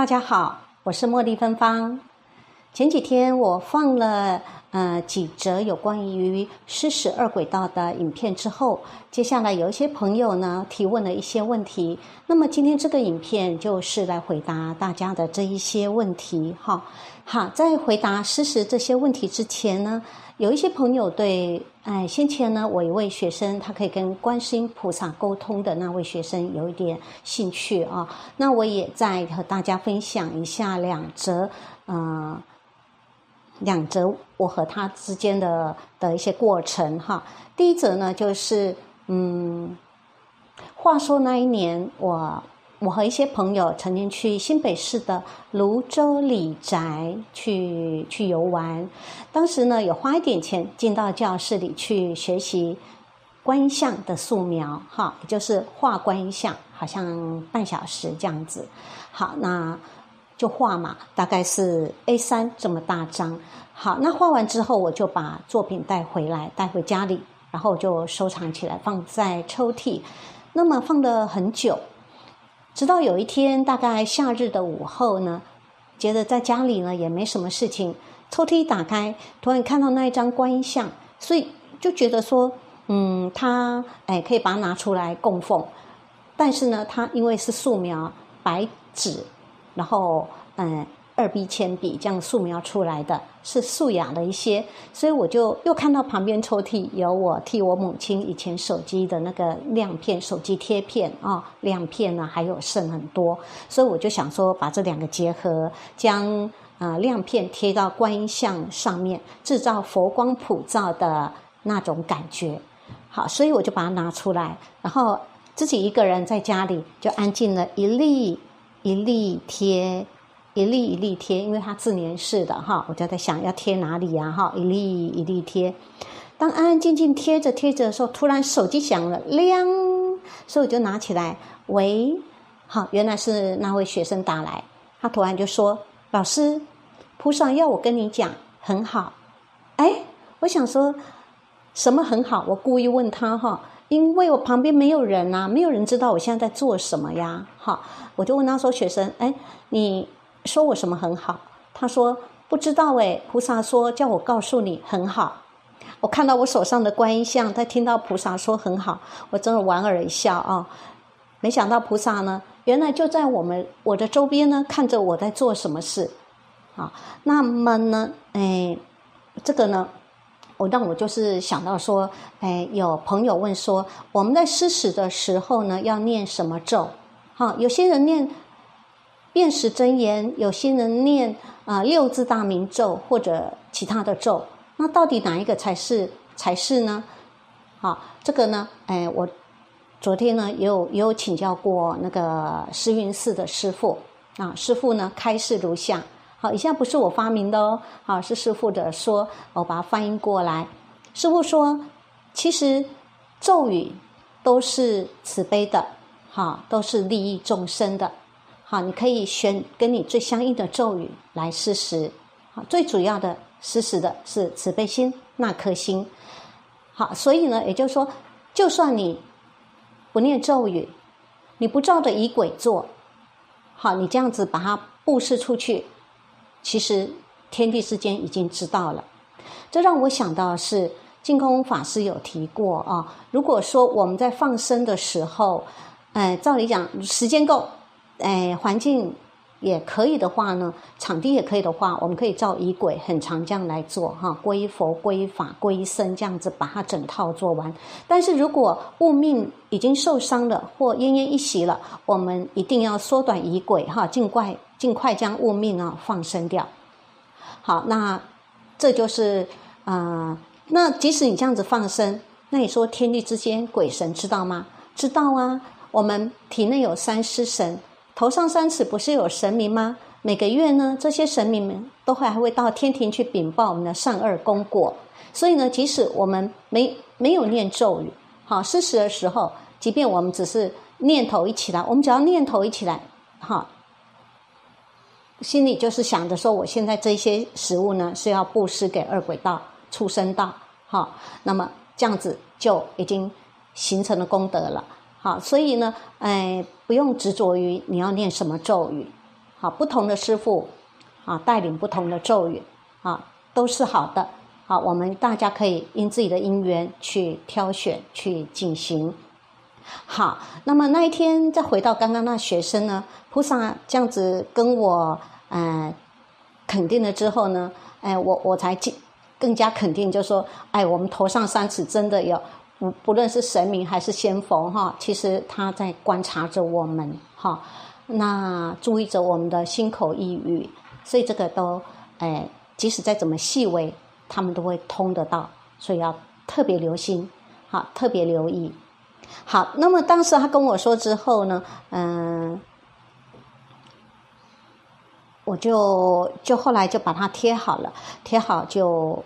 大家好，我是茉莉芬芳。前几天我放了呃几则有关于失实二轨道的影片之后，接下来有一些朋友呢提问了一些问题。那么今天这个影片就是来回答大家的这一些问题。哈，好，在回答失实这些问题之前呢，有一些朋友对，哎，先前呢我一位学生他可以跟观世音菩萨沟通的那位学生有一点兴趣啊，那我也在和大家分享一下两则，呃。两则我和他之间的的一些过程哈。第一则呢，就是嗯，话说那一年，我我和一些朋友曾经去新北市的泸州李宅去去游玩。当时呢，有花一点钱进到教室里去学习观音像的素描哈，也就是画观音像，好像半小时这样子。好，那。就画嘛，大概是 A 三这么大张。好，那画完之后，我就把作品带回来，带回家里，然后就收藏起来，放在抽屉。那么放了很久，直到有一天，大概夏日的午后呢，觉得在家里呢也没什么事情，抽屉一打开，突然看到那一张观音像，所以就觉得说，嗯，它哎可以把它拿出来供奉。但是呢，它因为是素描，白纸。然后，嗯，二 B 铅笔这样素描出来的是素雅的一些，所以我就又看到旁边抽屉有我替我母亲以前手机的那个亮片、手机贴片啊，亮片呢还有剩很多，所以我就想说把这两个结合，将啊亮片贴到观音像上面，制造佛光普照的那种感觉。好，所以我就把它拿出来，然后自己一个人在家里就安静了一粒。一粒贴，一粒一粒贴，因为它自粘式的哈，我就在想要贴哪里呀哈，一粒一粒贴。当安安静静贴着贴着的时候，突然手机响了，亮，所以我就拿起来，喂，好，原来是那位学生打来，他突然就说：“老师，菩萨要我跟你讲，很好。”哎，我想说什么很好？我故意问他哈。因为我旁边没有人呐，没有人知道我现在在做什么呀。好，我就问他说：“学生，哎，你说我什么很好？”他说：“不知道哎。”菩萨说：“叫我告诉你很好。”我看到我手上的观音像，他听到菩萨说很好，我真的莞尔一笑啊。没想到菩萨呢，原来就在我们我的周边呢，看着我在做什么事。好，那么呢，哎，这个呢？我让我就是想到说，哎，有朋友问说，我们在施食的时候呢，要念什么咒？好，有些人念辨识真言，有些人念啊六字大明咒或者其他的咒。那到底哪一个才是才是呢？好，这个呢，哎，我昨天呢也有也有请教过那个诗云寺的师傅啊，师傅呢开示如下。好，以下不是我发明的哦，好是师傅的说，我把它翻译过来。师傅说，其实咒语都是慈悲的，好都是利益众生的，好你可以选跟你最相应的咒语来施食。好，最主要的施食的是慈悲心那颗心。好，所以呢，也就是说，就算你不念咒语，你不照着仪轨做，好，你这样子把它布施出去。其实天地之间已经知道了，这让我想到是净空法师有提过啊。如果说我们在放生的时候，哎，照理讲时间够，哎，环境也可以的话呢，场地也可以的话，我们可以照仪轨很长这样来做哈，皈依佛、皈依法、皈依僧这样子把它整套做完。但是如果物命已经受伤了或奄奄一息了，我们一定要缩短仪轨哈，尽快。尽快将物命啊放生掉。好，那这就是呃那即使你这样子放生，那你说天地之间鬼神知道吗？知道啊。我们体内有三尸神，头上三尺不是有神明吗？每个月呢，这些神明们都会还会到天庭去禀报我们的善恶功果。所以呢，即使我们没没有念咒语，好施食的时候，即便我们只是念头一起来，我们只要念头一起来，哈，心里就是想着说，我现在这些食物呢是要布施给二鬼道、畜生道，哈，那么这样子就已经形成了功德了。好，所以呢，哎，不用执着于你要念什么咒语，好，不同的师傅，啊，带领不同的咒语，啊，都是好的，好，我们大家可以因自己的因缘去挑选去进行。好，那么那一天再回到刚刚那学生呢，菩萨这样子跟我，嗯，肯定了之后呢，哎，我我才更加肯定，就说，哎，我们头上三尺真的有。不不论是神明还是仙佛哈，其实他在观察着我们哈，那注意着我们的心口意语，所以这个都哎，即使再怎么细微，他们都会通得到，所以要特别留心，好，特别留意。好，那么当时他跟我说之后呢，嗯，我就就后来就把它贴好了，贴好就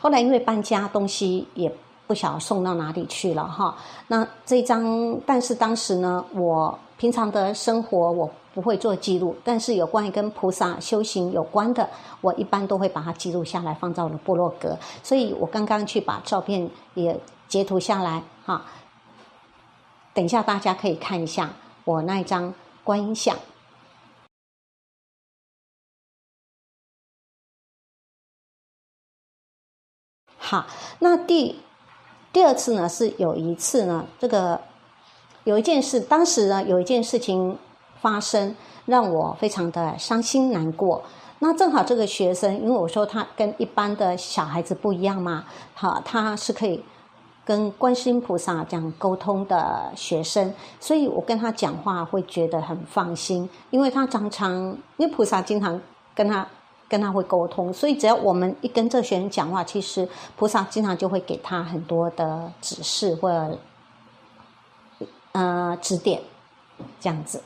后来因为搬家，东西也。不晓送到哪里去了哈。那这张，但是当时呢，我平常的生活我不会做记录，但是有关于跟菩萨修行有关的，我一般都会把它记录下来，放在我的部落格。所以我刚刚去把照片也截图下来哈。等一下大家可以看一下我那一张观音像。好，那第。第二次呢，是有一次呢，这个有一件事，当时呢有一件事情发生，让我非常的伤心难过。那正好这个学生，因为我说他跟一般的小孩子不一样嘛，好，他是可以跟观世音菩萨这样沟通的学生，所以我跟他讲话会觉得很放心，因为他常常，因为菩萨经常跟他。跟他会沟通，所以只要我们一跟这学生讲话，其实菩萨经常就会给他很多的指示或者呃指点，这样子。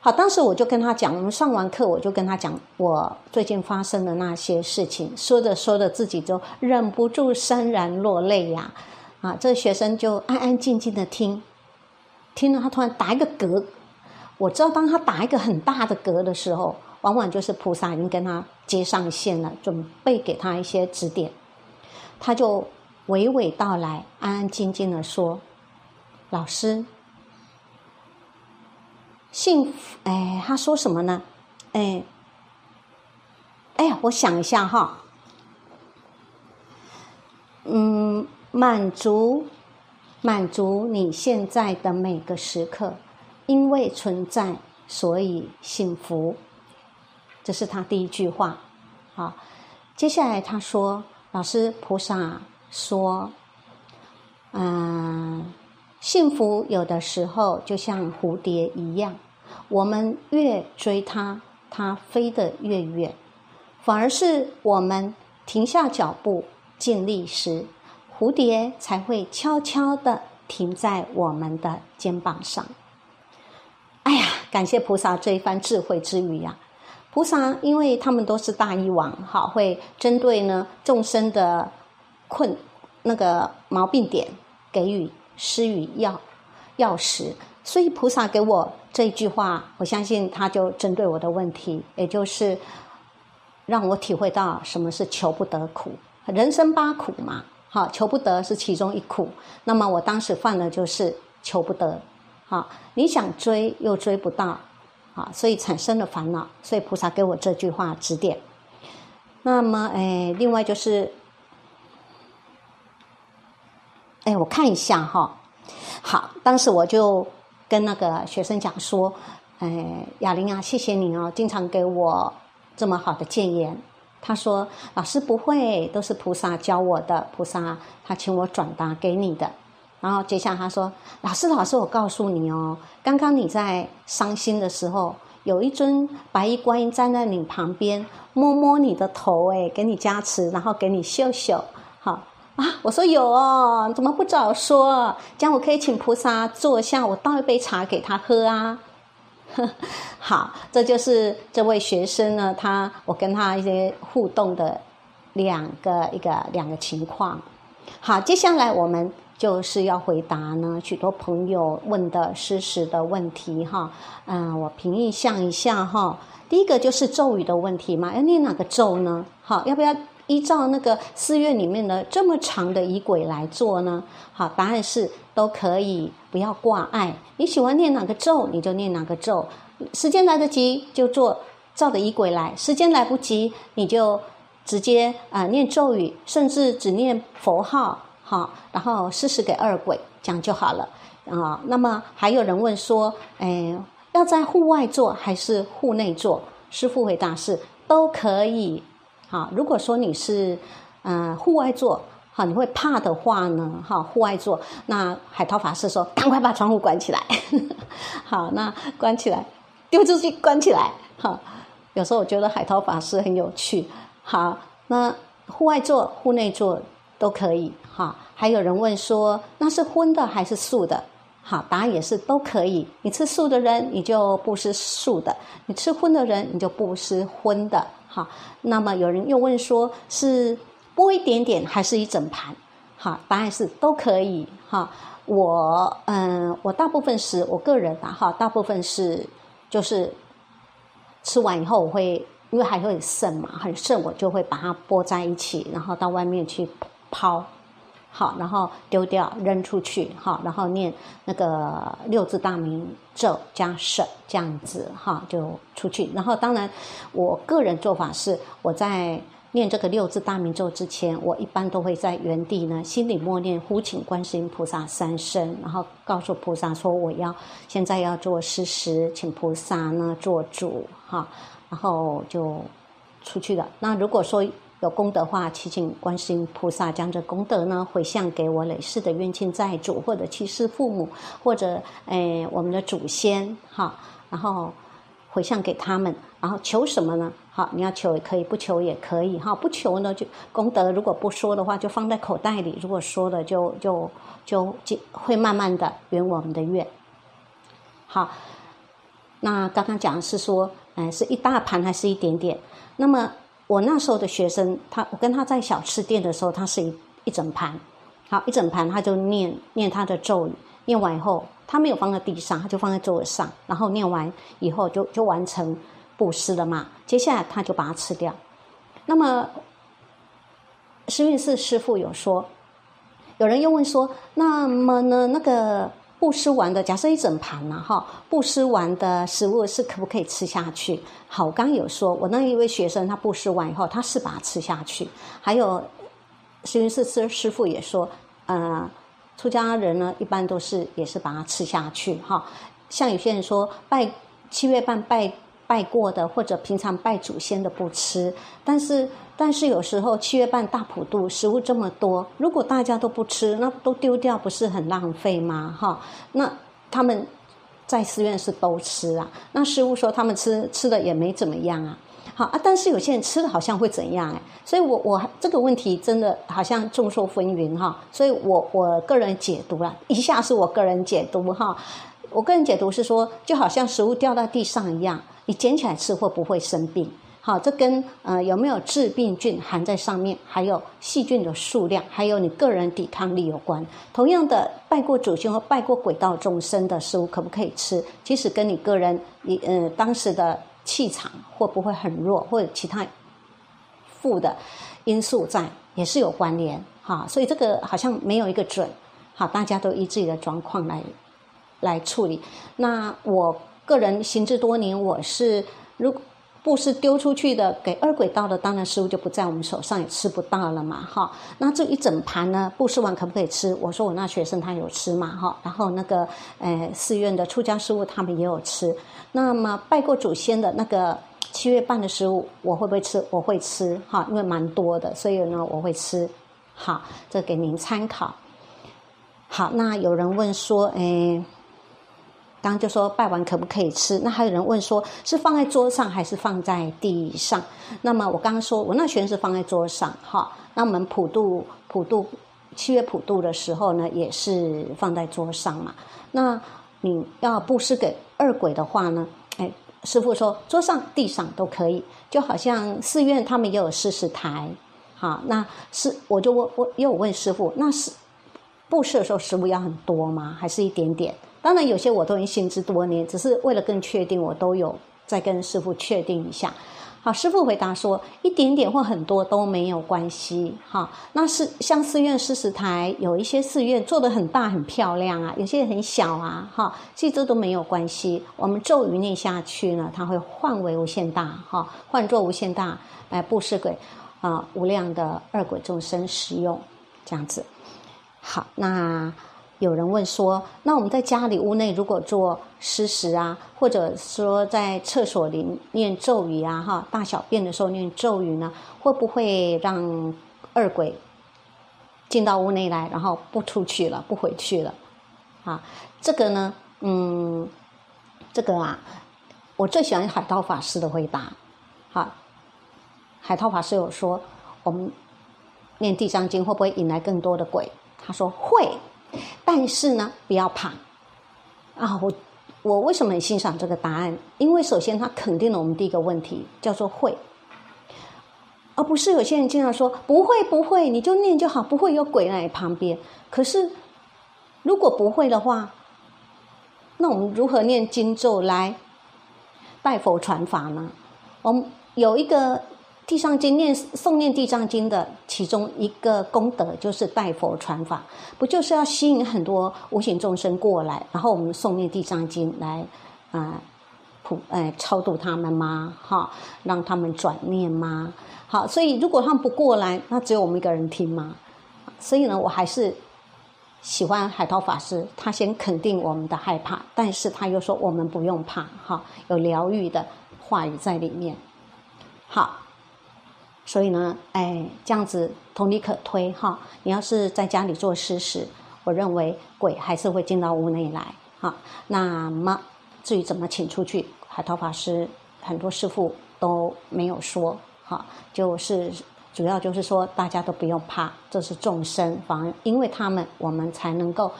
好，当时我就跟他讲，我们上完课，我就跟他讲我最近发生的那些事情，说着说着自己就忍不住潸然落泪呀！啊这个学生就安安静静的听，听了他突然打一个嗝，我知道当他打一个很大的嗝的时候。往往就是菩萨已经跟他接上线了，准备给他一些指点，他就娓娓道来，安安静静的说：“老师，幸福。”哎，他说什么呢？哎，哎呀，我想一下哈，嗯，满足，满足你现在的每个时刻，因为存在，所以幸福。这是他第一句话，好，接下来他说：“老师，菩萨说，嗯，幸福有的时候就像蝴蝶一样，我们越追它，它飞得越远；反而是我们停下脚步，尽力时，蝴蝶才会悄悄的停在我们的肩膀上。”哎呀，感谢菩萨这一番智慧之语呀！菩萨，因为他们都是大医王，好会针对呢众生的困那个毛病点给予施予药药食，所以菩萨给我这一句话，我相信他就针对我的问题，也就是让我体会到什么是求不得苦，人生八苦嘛，好求不得是其中一苦，那么我当时犯的就是求不得，好你想追又追不到。啊，所以产生了烦恼，所以菩萨给我这句话指点。那么，哎，另外就是，哎，我看一下哈。好，当时我就跟那个学生讲说，哎，哑铃啊，谢谢你哦，经常给我这么好的建言。他说，老师不会，都是菩萨教我的，菩萨他请我转达给你的。然后接下来他说：“老师，老师，我告诉你哦，刚刚你在伤心的时候，有一尊白衣观音站在你旁边，摸摸你的头，哎，给你加持，然后给你秀秀，好啊。我说有哦，怎么不早说？这样我可以请菩萨坐下，我倒一杯茶给他喝啊。好，这就是这位学生呢，他我跟他一些互动的两个一个两个情况。好，接下来我们就是要回答呢许多朋友问的事实的问题哈。嗯，我凭印象一下哈。第一个就是咒语的问题嘛，要念哪个咒呢？好，要不要依照那个寺院里面的这么长的仪轨来做呢？好，答案是都可以，不要挂碍。你喜欢念哪个咒，你就念哪个咒。时间来得及就做照着仪轨来，时间来不及你就直接啊念咒语，甚至只念佛号，好，然后施施给二鬼，这样就好了啊。那么还有人问说，哎，要在户外做还是户内做？师父回答是都可以。好，如果说你是嗯户外做，好，你会怕的话呢，哈，户外做，那海涛法师说，赶快把窗户关起来。好，那关起来。丢出去关起来，哈。有时候我觉得海涛法师很有趣，好。那户外做、户内做都可以，哈。还有人问说，那是荤的还是素的？好，答案也是都可以。你吃素的人，你就不吃素的；你吃荤的人，你就不吃荤的。好，那么有人又问说，是剥一点点还是一整盘？好，答案是都可以。哈，我嗯，我大部分是我个人的哈，大部分是。就是吃完以后，我会因为还会剩嘛，很剩，我就会把它剥在一起，然后到外面去抛，好，然后丢掉扔出去，好，然后念那个六字大明咒加省这样子，哈，就出去。然后当然，我个人做法是我在。念这个六字大明咒之前，我一般都会在原地呢，心里默念呼请观世音菩萨三声，然后告诉菩萨说我要现在要做施食，请菩萨呢做主哈，然后就出去了。那如果说有功德话，祈请观世音菩萨将这功德呢回向给我累世的冤亲债主，或者去世父母，或者诶我们的祖先哈，然后。回向给他们，然后求什么呢？好，你要求也可以，不求也可以。哈，不求呢，就功德如果不说的话，就放在口袋里；如果说了，就就就就会慢慢的圆我们的愿。好，那刚刚讲的是说，嗯，是一大盘还是一点点？那么我那时候的学生，他我跟他在小吃店的时候，他是一一整盘，好，一整盘他就念念他的咒语，念完以后。他没有放在地上，他就放在桌子上，然后念完以后就就完成布施了嘛。接下来他就把它吃掉。那么，施运寺师傅有说，有人又问说，那么呢，那个布施完的，假设一整盘嘛，哈，布施完的食物是可不可以吃下去？好，我刚有说，我那一位学生他布施完以后，他是把它吃下去。还有施运寺师师傅也说，呃。出家人呢，一般都是也是把它吃下去哈。像有些人说拜七月半拜拜过的，或者平常拜祖先的不吃。但是但是有时候七月半大普度食物这么多，如果大家都不吃，那都丢掉，不是很浪费吗？哈，那他们在寺院是都吃啊。那师傅说他们吃吃的也没怎么样啊。好啊，但是有些人吃了好像会怎样哎，所以我我这个问题真的好像众说纷纭哈，所以我我个人解读了一下，是我个人解读哈，我个人解读是说，就好像食物掉到地上一样，你捡起来吃会不会生病？好，这跟呃有没有致病菌含在上面，还有细菌的数量，还有你个人抵抗力有关。同样的，拜过祖先和拜过鬼道众生的食物可不可以吃？其实跟你个人你呃当时的。气场会不会很弱，或者其他负的因素在，也是有关联哈。所以这个好像没有一个准，好，大家都依自己的状况来来处理。那我个人行之多年，我是如。布施丢出去的给二轨道的，当然食物就不在我们手上，也吃不到了嘛，哈。那这一整盘呢，布施完可不可以吃？我说我那学生他有吃嘛，哈。然后那个呃寺院的出家师傅他们也有吃。那么拜过祖先的那个七月半的食物，我会不会吃？我会吃，哈，因为蛮多的，所以呢我会吃。好，这给您参考。好，那有人问说，哎。刚刚就说拜完可不可以吃？那还有人问说，是放在桌上还是放在地上？那么我刚刚说，我那学是放在桌上，哈。那我们普渡普渡七月普渡的时候呢，也是放在桌上嘛。那你要布施给二鬼的话呢，哎，师傅说桌上、地上都可以，就好像寺院他们也有施食台，好，那是我就问我又问师傅，那是布施的时候食物要很多吗？还是一点点？当然有些我都已经心知多年，只是为了更确定，我都有再跟师傅确定一下。好，师傅回答说，一点点或很多都没有关系。哈，那是像寺院四十台，有一些寺院做的很大很漂亮啊，有些很小啊。哈，其实这都没有关系。我们咒语念下去呢，它会换为无限大。哈，换作无限大来布施给啊无量的二鬼众生使用，这样子。好，那。有人问说：“那我们在家里屋内如果做施食啊，或者说在厕所里念咒语啊，哈，大小便的时候念咒语呢，会不会让二鬼进到屋内来，然后不出去了，不回去了？啊，这个呢，嗯，这个啊，我最喜欢海涛法师的回答。好，海涛法师有说，我们念地藏经会不会引来更多的鬼？他说会。”但是呢，不要怕啊！我我为什么很欣赏这个答案？因为首先他肯定了我们第一个问题，叫做会，而不是有些人经常说不会不会，你就念就好，不会有鬼在旁边。可是如果不会的话，那我们如何念经咒来拜佛传法呢？我们有一个。地藏经念诵念地藏经的其中一个功德就是代佛传法，不就是要吸引很多无形众生过来，然后我们诵念地藏经来啊普哎超度他们吗？哈，让他们转念吗？好，所以如果他们不过来，那只有我们一个人听吗？所以呢，我还是喜欢海涛法师，他先肯定我们的害怕，但是他又说我们不用怕，哈，有疗愈的话语在里面。好。所以呢，哎，这样子同理可推哈。你要是在家里做事时，我认为鬼还是会进到屋内来哈。那么至于怎么请出去，海涛法师很多师傅都没有说哈。就是主要就是说，大家都不用怕，这是众生，反而因为他们，我们才能够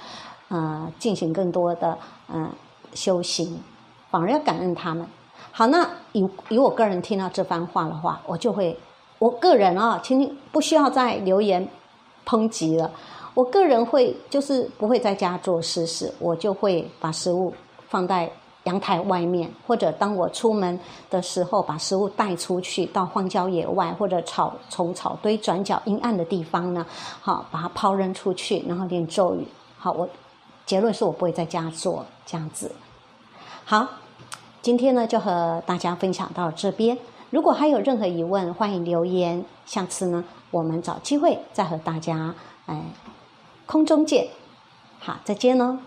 呃进行更多的嗯修行，反而要感恩他们。好，那以以我个人听到这番话的话，我就会。我个人啊，请你不需要再留言抨击了。我个人会就是不会在家做事事，我就会把食物放在阳台外面，或者当我出门的时候，把食物带出去到荒郊野外或者草丛草堆转角阴暗的地方呢，好把它抛扔出去，然后念咒语。好，我结论是我不会在家做这样子。好，今天呢就和大家分享到这边。如果还有任何疑问，欢迎留言。下次呢，我们找机会再和大家哎空中见。好，再见喽。